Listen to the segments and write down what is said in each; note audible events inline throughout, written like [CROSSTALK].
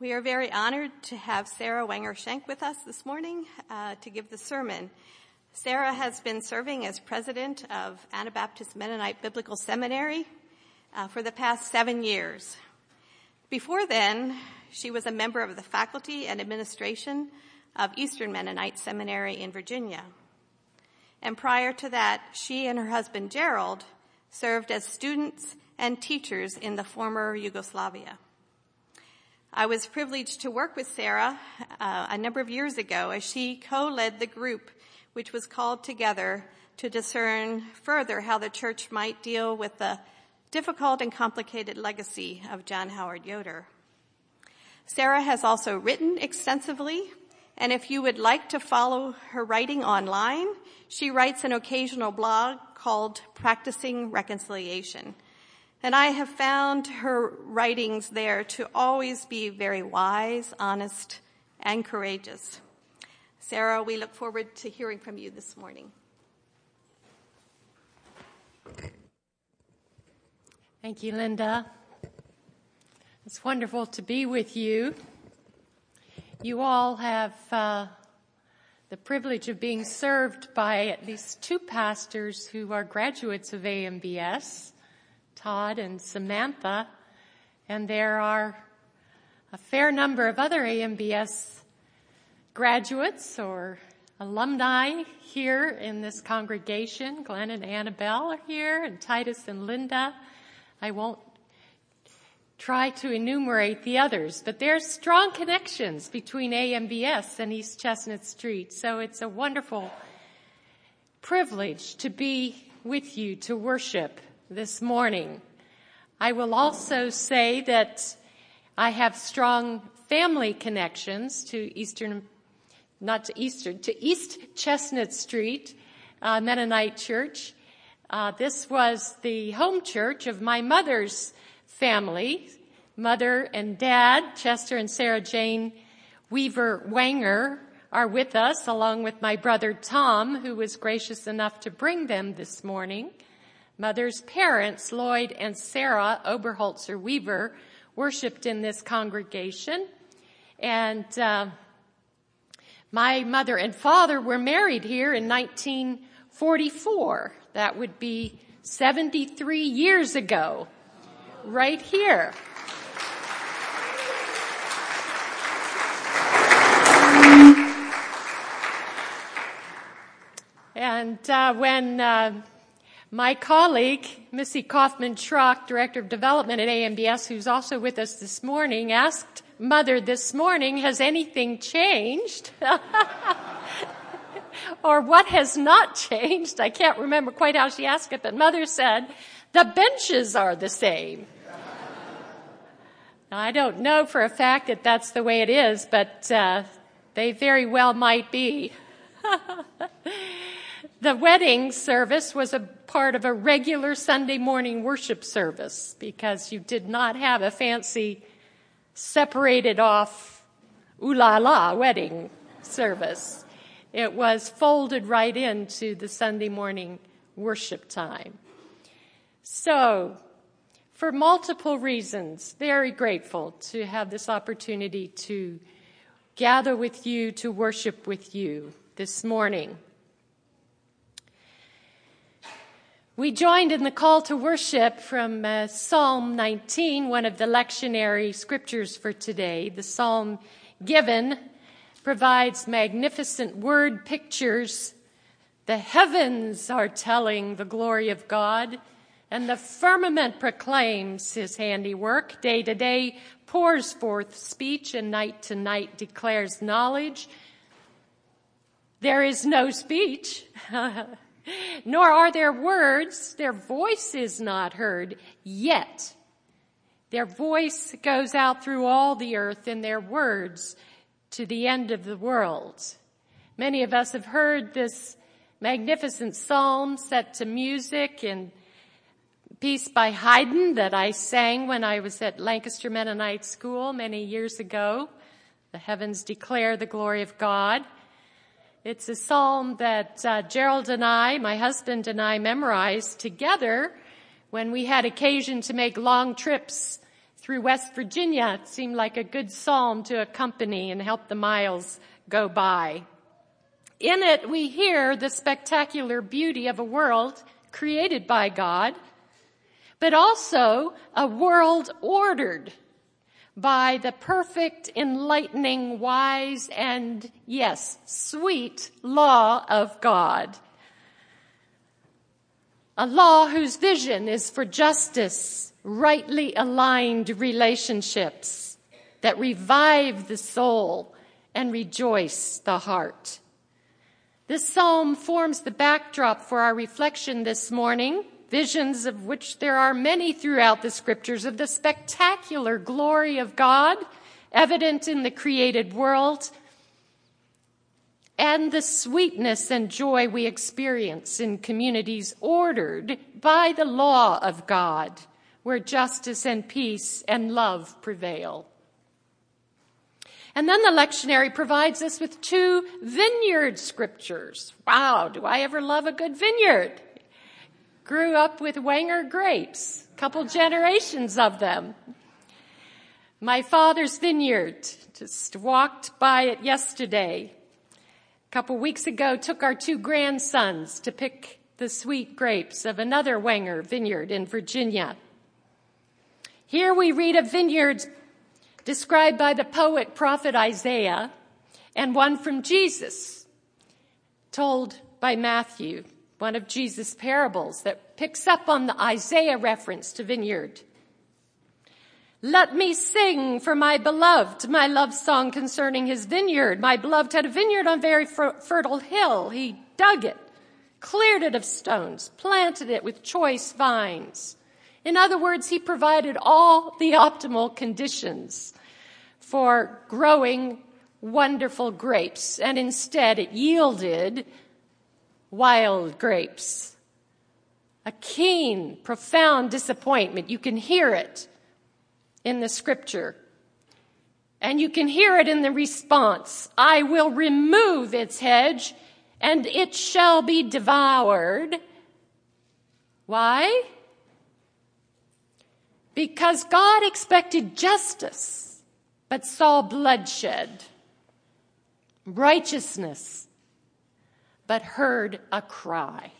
We are very honored to have Sara Wenger Shenk with us this morning uh, to give the sermon. Sara has been serving as president of Anabaptist Mennonite Biblical Seminary uh, for the past seven years. Before then, she was a member of the faculty and administration of Eastern Mennonite Seminary in Virginia. And prior to that, she and her husband Gerald served as students and teachers in the former Yugoslavia. I was privileged to work with Sara uh, a number of years ago as she co-led the group which was called together to discern further how the church might deal with the difficult and complicated legacy of John Howard Yoder. Sara has also written extensively, and if you would like to follow her writing online, she writes an occasional blog called Practicing Reconciliation. And I have found her writings there to always be very wise, honest, and courageous. Sara, we look forward to hearing from you this morning. Thank you, Linda. It's wonderful to be with you. You all have uh, the privilege of being served by at least two pastors who are graduates of AMBS, Todd and Samantha, and there are a fair number of other AMBS graduates or alumni here in this congregation. Glenn and Annabelle are here and Titus and Linda. I won't try to enumerate the others, but there's strong connections between AMBS and East Chestnut Street. So it's a wonderful privilege to be with you to worship this morning. I will also say that I have strong family connections to Eastern not to Eastern, to East Chestnut Street uh, Mennonite Church. Uh, this was the home church of my mother's family, mother and dad, Chester and Sarah Jane Weaver Wenger, are with us, along with my brother Tom, who was gracious enough to bring them this morning. Mother's parents, Lloyd and Sarah Oberholzer Weaver, worshipped in this congregation, and uh, my mother and father were married here in 1944. That would be 73 years ago, right here. And uh, when uh, my colleague, Missy Kaufman Schrock, Director of Development at AMBS, who's also with us this morning, asked Mother this morning, has anything changed? [LAUGHS] or what has not changed? I can't remember quite how she asked it, but Mother said, the benches are the same. Now, I don't know for a fact that that's the way it is, but uh, they very well might be. [LAUGHS] the wedding service was a part of a regular Sunday morning worship service because you did not have a fancy separated off ooh la la wedding service. It was folded right into the Sunday morning worship time. So, for multiple reasons, very grateful to have this opportunity to gather with you, to worship with you this morning. We joined in the call to worship from uh, Psalm 19, one of the lectionary scriptures for today. The psalm given provides magnificent word pictures. The heavens are telling the glory of God, and the firmament proclaims his handiwork. Day to day pours forth speech, and night to night declares knowledge. There is no speech. [LAUGHS] nor are their words, their voice is not heard yet. Their voice goes out through all the earth and their words to the end of the world. Many of us have heard this magnificent psalm set to music and piece by Haydn that I sang when I was at Lancaster Mennonite School many years ago. The heavens declare the glory of God. It's a psalm that uh, Gerald and I, my husband and I, memorized together when we had occasion to make long trips through West Virginia. It seemed like a good psalm to accompany and help the miles go by. In it, we hear the spectacular beauty of a world created by God, but also a world ordered by the perfect, enlightening, wise, and yes, sweet law of God. A law whose vision is for justice, rightly aligned relationships that revive the soul and rejoice the heart. This psalm forms the backdrop for our reflection this morning visions of which there are many throughout the scriptures of the spectacular glory of God evident in the created world and the sweetness and joy we experience in communities ordered by the law of God, where justice and peace and love prevail. And then the lectionary provides us with two vineyard scriptures. Wow, do I ever love a good vineyard? Grew up with Wenger grapes, a couple generations of them. My father's vineyard, just walked by it yesterday. A couple weeks ago, took our two grandsons to pick the sweet grapes of another Wenger vineyard in Virginia. Here we read of vineyards described by the poet prophet Isaiah and one from Jesus told by Matthew one of Jesus' parables that picks up on the Isaiah reference to vineyard. Let me sing for my beloved my love song concerning his vineyard. My beloved had a vineyard on very fertile hill. He dug it, cleared it of stones, planted it with choice vines. In other words, he provided all the optimal conditions for growing wonderful grapes, and instead it yielded wild grapes. A keen, profound disappointment. You can hear it in the scripture. And you can hear it in the response. I will remove its hedge and it shall be devoured. Why? Because God expected justice, but saw bloodshed. Righteousness, but heard a cry.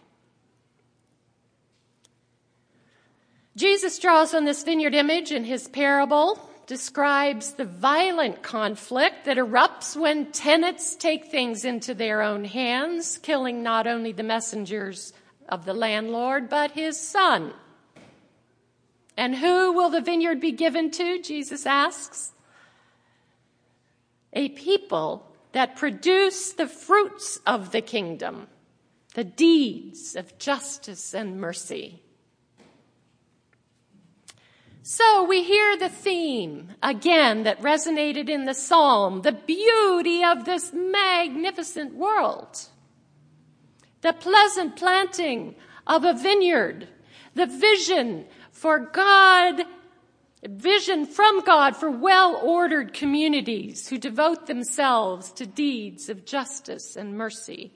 Jesus draws on this vineyard image in his parable, describes the violent conflict that erupts when tenants take things into their own hands, killing not only the messengers of the landlord, but his son. And who will the vineyard be given to? Jesus asks. A people that produce the fruits of the kingdom, the deeds of justice and mercy. So we hear the theme again that resonated in the psalm, the beauty of this magnificent world, the pleasant planting of a vineyard, the vision for God vision from God for well-ordered communities who devote themselves to deeds of justice and mercy.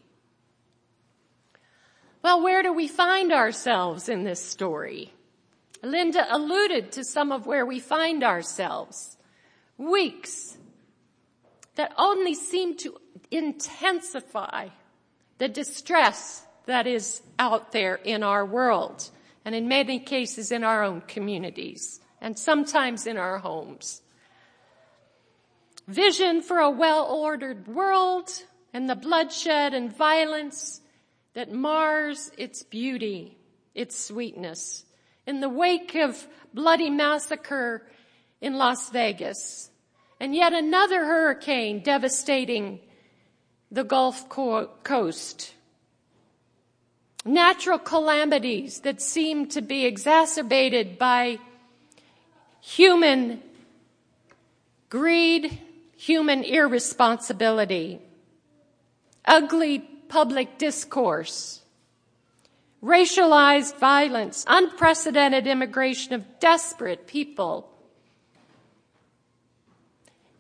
Well, where do we find ourselves in this story? Linda alluded to some of where we find ourselves. Weeks that only seem to intensify the distress that is out there in our world and in many cases in our own communities and sometimes in our homes. Vision for a well-ordered world and the bloodshed and violence that mars its beauty, its sweetness. In the wake of bloody massacre in Las Vegas and yet another hurricane devastating the Gulf Coast. Natural calamities that seem to be exacerbated by human greed, human irresponsibility, ugly public discourse, racialized violence, unprecedented immigration of desperate people.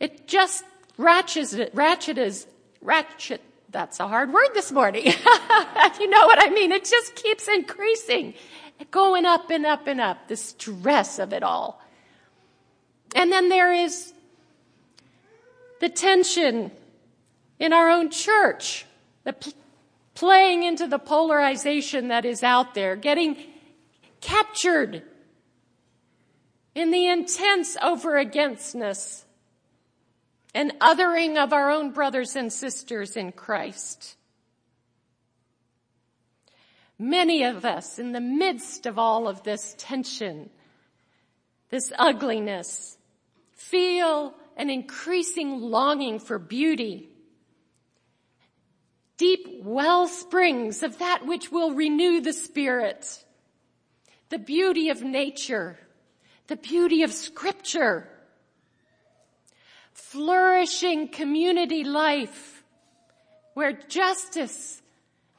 It just ratchets, ratchets, ratchet, that's a hard word this morning. [LAUGHS] you know what I mean? It just keeps increasing, going up and up and up, the stress of it all. And then there is the tension in our own church, the pl- playing into the polarization that is out there, getting captured in the intense over againstness and othering of our own brothers and sisters in Christ. Many of us in the midst of all of this tension, this ugliness, feel an increasing longing for beauty. Deep well springs of that which will renew the spirit. The beauty of nature. The beauty of scripture flourishing community life where justice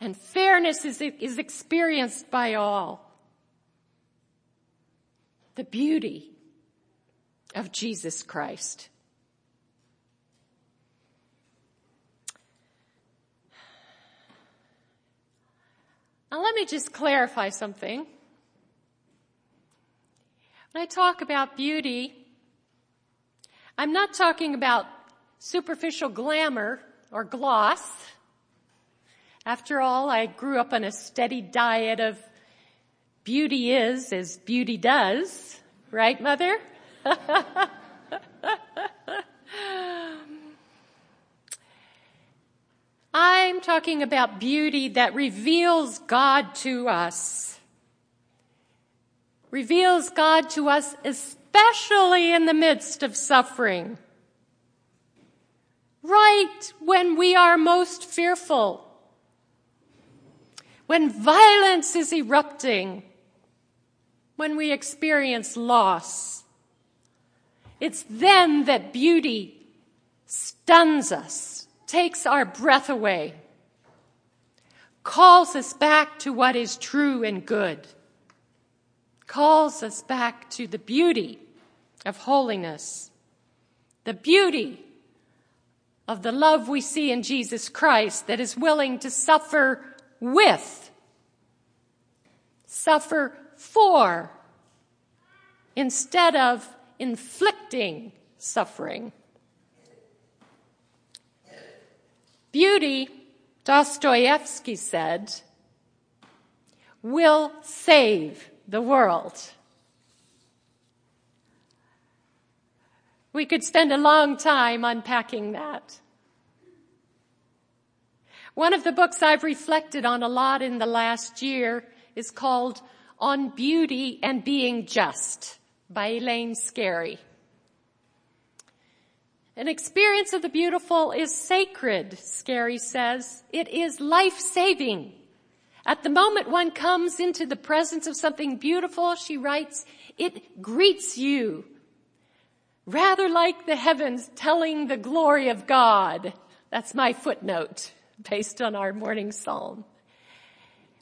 and fairness is, is experienced by all. The beauty of Jesus Christ. Now let me just clarify something. When I talk about beauty, I'm not talking about superficial glamour or gloss. After all, I grew up on a steady diet of beauty is as beauty does. Right, mother? I'm talking about beauty that reveals God to us. Reveals God to us especially in the midst of suffering. Right when we are most fearful. When violence is erupting. When we experience loss. It's then that beauty stuns us, takes our breath away, calls us back to what is true and good, calls us back to the beauty of holiness, the beauty of the love we see in Jesus Christ that is willing to suffer with, suffer for, instead of inflicting suffering. Beauty, Dostoevsky said, will save the world. We could spend a long time unpacking that. One of the books I've reflected on a lot in the last year is called On Beauty and Being Just by Elaine Scarry. An experience of the beautiful is sacred, Scarry says. It is life-saving. At the moment one comes into the presence of something beautiful, she writes, it greets you rather like the heavens telling the glory of God. That's my footnote based on our morning psalm.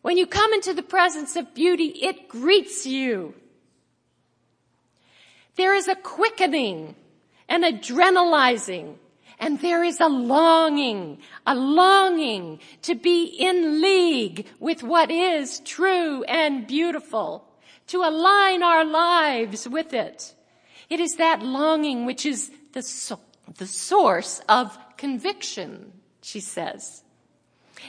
When you come into the presence of beauty, it greets you. There is a quickening, an adrenalizing, and there is a longing, a longing to be in league with what is true and beautiful, to align our lives with it. It is that longing which is the, so- the source of conviction, she says.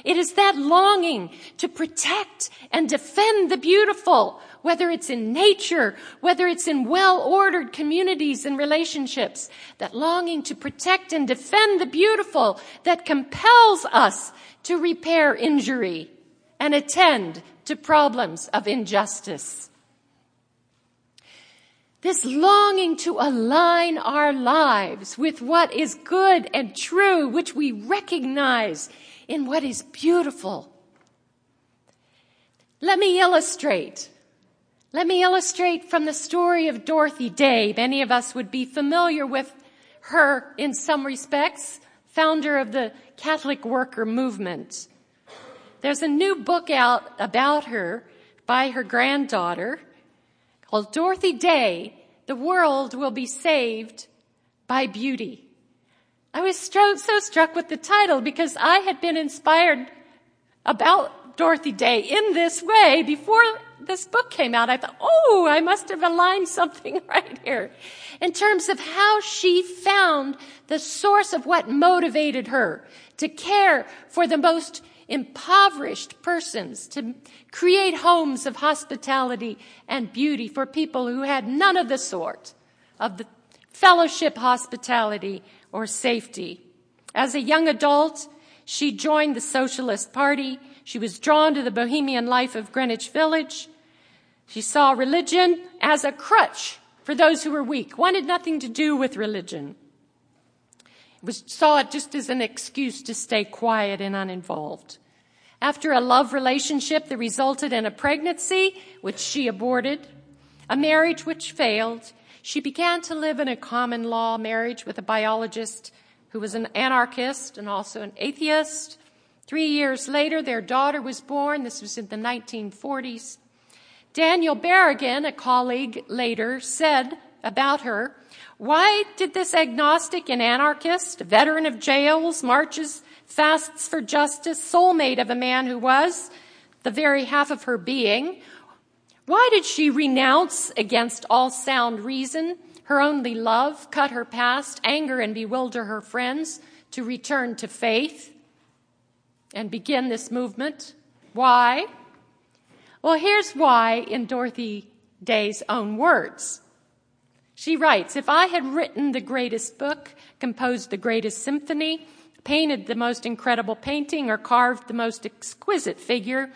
It is that longing to protect and defend the beautiful, whether it's in nature, whether it's in well-ordered communities and relationships, that longing to protect and defend the beautiful that compels us to repair injury and attend to problems of injustice. This longing to align our lives with what is good and true, which we recognize in what is beautiful. Let me illustrate. Let me illustrate from the story of Dorothy Day. Many of us would be familiar with her in some respects, founder of the Catholic worker movement. There's a new book out about her by her granddaughter called Dorothy Day, The World Will Be Saved by Beauty. I was so, so struck with the title because I had been inspired about Dorothy Day in this way before this book came out, I thought, oh, I must have aligned [LAUGHS] something right here. In terms of how she found the source of what motivated her to care for the most impoverished persons, to create homes of hospitality and beauty for people who had none of the sort of the fellowship, hospitality, or safety. As a young adult, she joined the Socialist Party. She was drawn to the bohemian life of Greenwich Village. She saw religion as a crutch for those who were weak, wanted nothing to do with religion. Was, saw it just as an excuse to stay quiet and uninvolved. After a love relationship that resulted in a pregnancy, which she aborted, a marriage which failed, she began to live in a common law marriage with a biologist who was an anarchist and also an atheist. Three years later, their daughter was born. This was in the 1940s. Daniel Berrigan, a colleague later, said about her, why did this agnostic and anarchist, veteran of jails, marches, fasts for justice, soulmate of a man who was the very half of her being, why did she renounce against all sound reason her only love, cut her past, anger and bewilder her friends to return to faith and begin this movement? Why? Well, here's why in Dorothy Day's own words. She writes, if I had written the greatest book, composed the greatest symphony, painted the most incredible painting, or carved the most exquisite figure,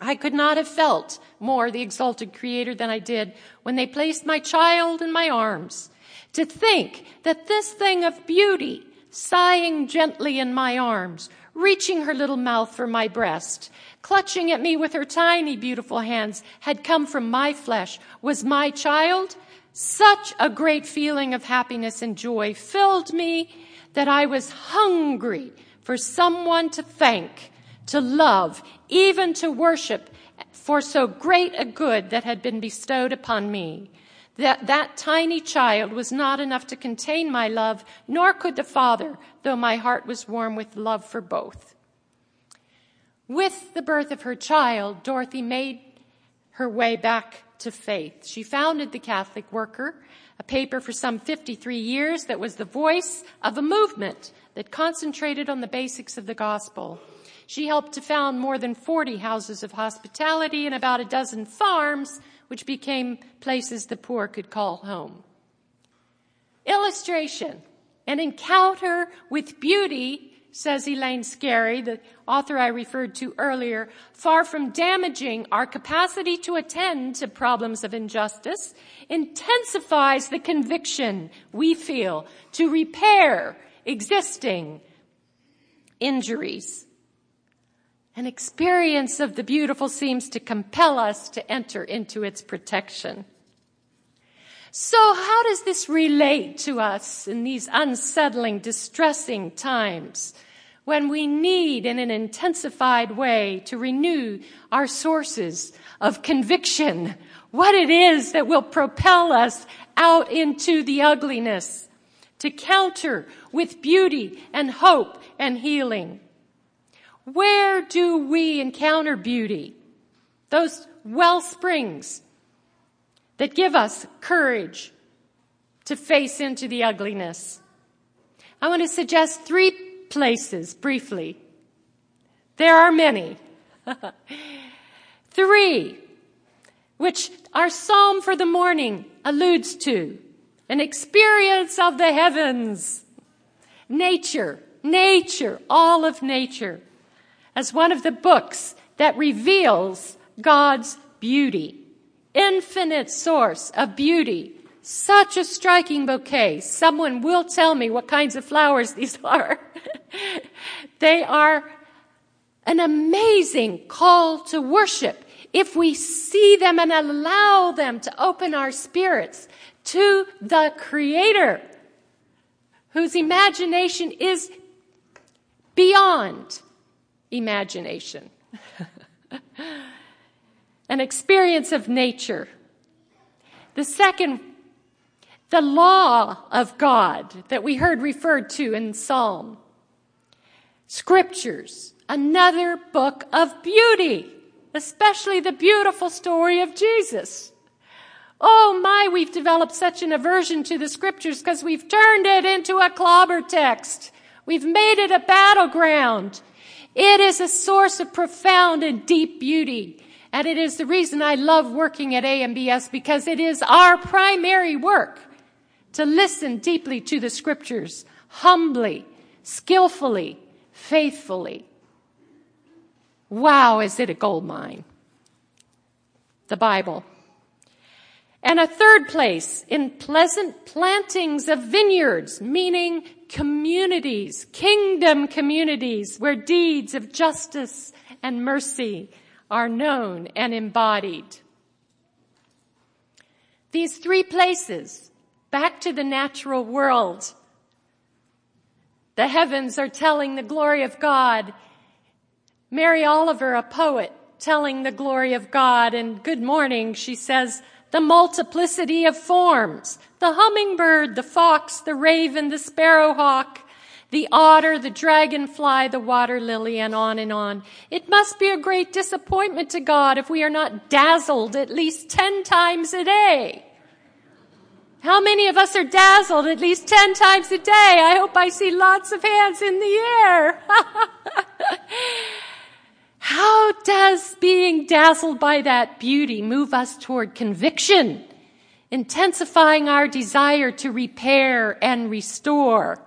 I could not have felt more the exalted creator than I did when they placed my child in my arms. To think that this thing of beauty, sighing gently in my arms, reaching her little mouth for my breast, clutching at me with her tiny, beautiful hands, had come from my flesh, was my child. Such a great feeling of happiness and joy filled me that I was hungry for someone to thank to love, even to worship for so great a good that had been bestowed upon me. That, that tiny child was not enough to contain my love, nor could the father, though my heart was warm with love for both. With the birth of her child, Dorothy made her way back to faith. She founded the Catholic Worker, a paper for some 53 years that was the voice of a movement that concentrated on the basics of the gospel. She helped to found more than 40 houses of hospitality and about a dozen farms, which became places the poor could call home. Illustration. An encounter with beauty, says Elaine Scarry, the author I referred to earlier, far from damaging our capacity to attend to problems of injustice, intensifies the conviction we feel to repair existing injuries. An experience of the beautiful seems to compel us to enter into its protection. So how does this relate to us in these unsettling, distressing times when we need in an intensified way to renew our sources of conviction, what it is that will propel us out into the ugliness to counter with beauty and hope and healing? Where do we encounter beauty? Those well springs that give us courage to face into the ugliness. I want to suggest three places briefly. There are many. [LAUGHS] three, which our psalm for the morning alludes to. An experience of the heavens. Nature, nature, all of nature as one of the books that reveals God's beauty. Infinite source of beauty. Such a striking bouquet. Someone will tell me what kinds of flowers these [LAUGHS] are. they are an amazing call to worship if we see them and allow them to open our spirits to the Creator, whose imagination is beyond imagination, [LAUGHS] an experience of nature. The second, the law of God that we heard referred to in Psalm. Scriptures, another book of beauty. especially the beautiful story of Jesus. Oh my, we've developed such an aversion to the scriptures because we've turned it into a clobber text. We've made it a battleground. It is a source of profound and deep beauty. And it is the reason I love working at AMBS because it is our primary work to listen deeply to the scriptures, humbly, skillfully, faithfully. Wow, is it a gold mine? The Bible. And a third place in pleasant plantings of vineyards, meaning communities, kingdom communities where deeds of justice and mercy are known and embodied. These three places, back to the natural world. The heavens are telling the glory of God. Mary Oliver, a poet, telling the glory of God. And good morning, she says, the multiplicity of forms. The hummingbird, the fox, the raven, the sparrowhawk, the otter, the dragonfly, the water lily, and on and on. It must be a great disappointment to God if we are not dazzled at least ten times a day. How many of us are dazzled at least ten times a day? I hope I see lots of hands in the air. [LAUGHS] How does being dazzled by that beauty move us toward conviction, intensifying our desire to repair and restore?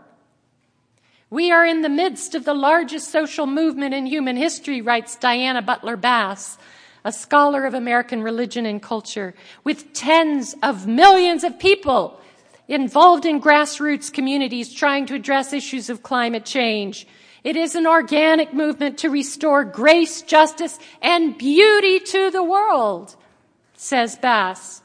We are in the midst of the largest social movement in human history, writes Diana Butler Bass, a scholar of American religion and culture, with tens of millions of people involved in grassroots communities trying to address issues of climate change it is an organic movement to restore grace, justice, and beauty to the world, says Bass.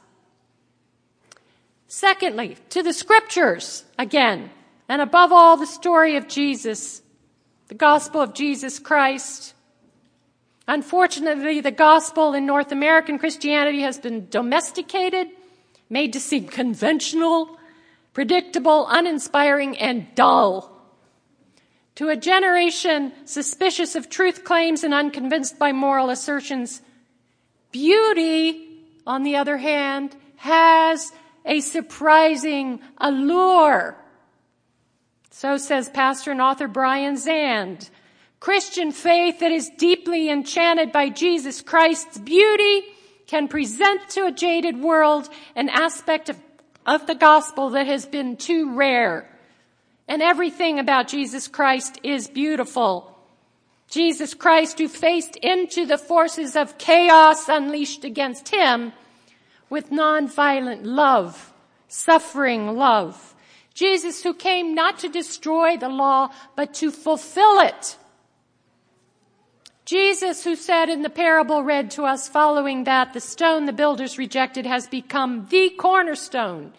Secondly, to the scriptures again, and above all, the story of Jesus, the gospel of Jesus Christ. Unfortunately, the gospel in North American Christianity has been domesticated, made to seem conventional, predictable, uninspiring, and dull. To a generation suspicious of truth claims and unconvinced by moral assertions, beauty, on the other hand, has a surprising allure. So says pastor and author Brian Zahnd. Christian faith that is deeply enchanted by Jesus Christ's beauty can present to a jaded world an aspect of, of the gospel that has been too rare and everything about Jesus Christ is beautiful. Jesus Christ who faced into the forces of chaos unleashed against him with nonviolent love, suffering love. Jesus who came not to destroy the law, but to fulfill it. Jesus who said in the parable read to us following that the stone the builders rejected has become the cornerstone.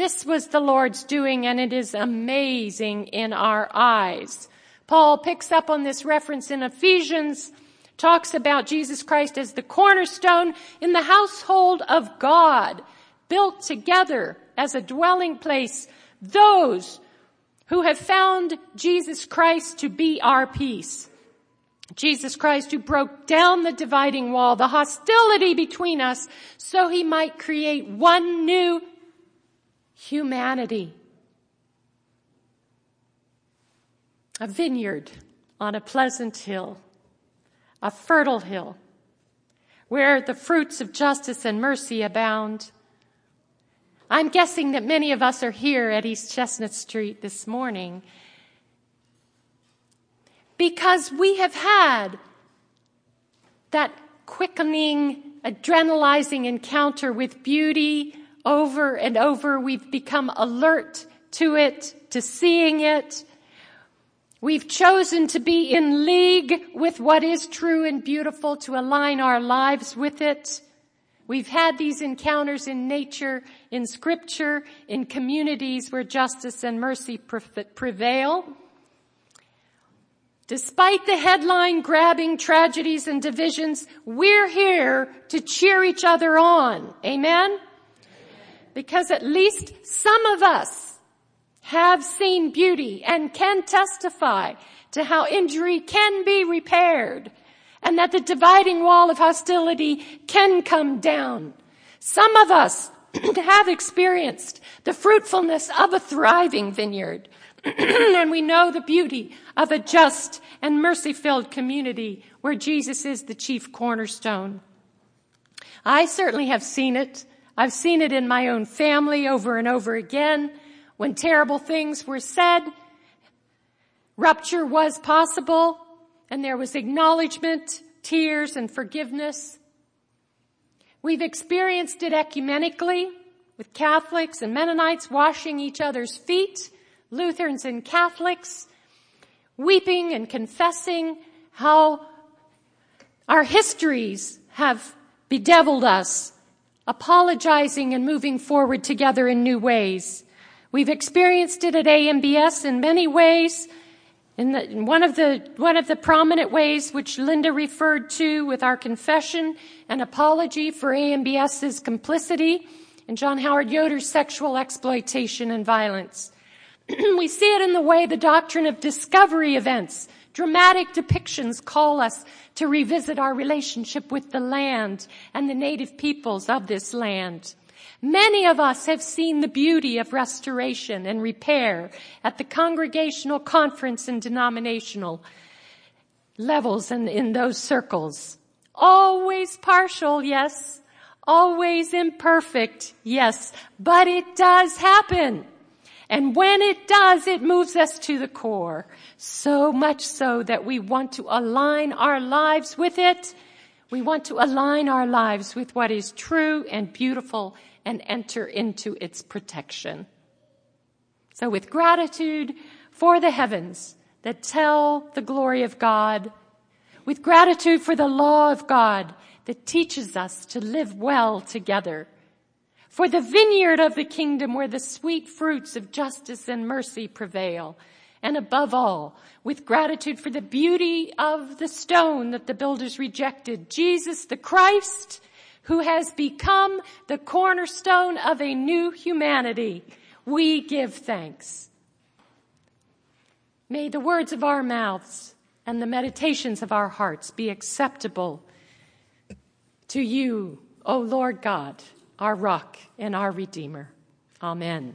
This was the Lord's doing and it is amazing in our eyes. Paul picks up on this reference in Ephesians, talks about Jesus Christ as the cornerstone in the household of God, built together as a dwelling place. Those who have found Jesus Christ to be our peace. Jesus Christ who broke down the dividing wall, the hostility between us, so he might create one new humanity. A vineyard on a pleasant hill, a fertile hill, where the fruits of justice and mercy abound. I'm guessing that many of us are here at East Chestnut Street this morning because we have had that quickening, adrenalizing encounter with beauty over and over. We've become alert to it, to seeing it. We've chosen to be in league with what is true and beautiful to align our lives with it. We've had these encounters in nature, in scripture, in communities where justice and mercy prevail. Despite the headline grabbing tragedies and divisions, we're here to cheer each other on. Amen? Because at least some of us have seen beauty and can testify to how injury can be repaired and that the dividing wall of hostility can come down. Some of us [CLEARS THROAT] have experienced the fruitfulness of a thriving vineyard. [CLEARS THROAT] and we know the beauty of a just and mercy filled community where Jesus is the chief cornerstone. I certainly have seen it. I've seen it in my own family over and over again when terrible things were said. Rupture was possible and there was acknowledgement, tears, and forgiveness. We've experienced it ecumenically with Catholics and Mennonites washing each other's feet, Lutherans and Catholics weeping and confessing how our histories have bedeviled us, apologizing and moving forward together in new ways. We've experienced it at AMBS in many ways. In, the, in one of the one of the prominent ways which Linda referred to with our confession and apology for AMBS's complicity in John Howard Yoder's sexual exploitation and violence. [CLEARS THROAT] we see it in the way the doctrine of discovery events, dramatic depictions call us to revisit our relationship with the land and the native peoples of this land. Many of us have seen the beauty of restoration and repair at the congregational conference and denominational levels and in those circles. Always partial, yes. Always imperfect, yes. But it does happen. And when it does, it moves us to the core. So much so that we want to align our lives with it. We want to align our lives with what is true and beautiful and enter into its protection. So with gratitude for the heavens that tell the glory of God, with gratitude for the law of God that teaches us to live well together, for the vineyard of the kingdom where the sweet fruits of justice and mercy prevail, and above all, with gratitude for the beauty of the stone that the builders rejected, Jesus the Christ, who has become the cornerstone of a new humanity, we give thanks. May the words of our mouths and the meditations of our hearts be acceptable to you, O Lord God, our rock and our redeemer. Amen.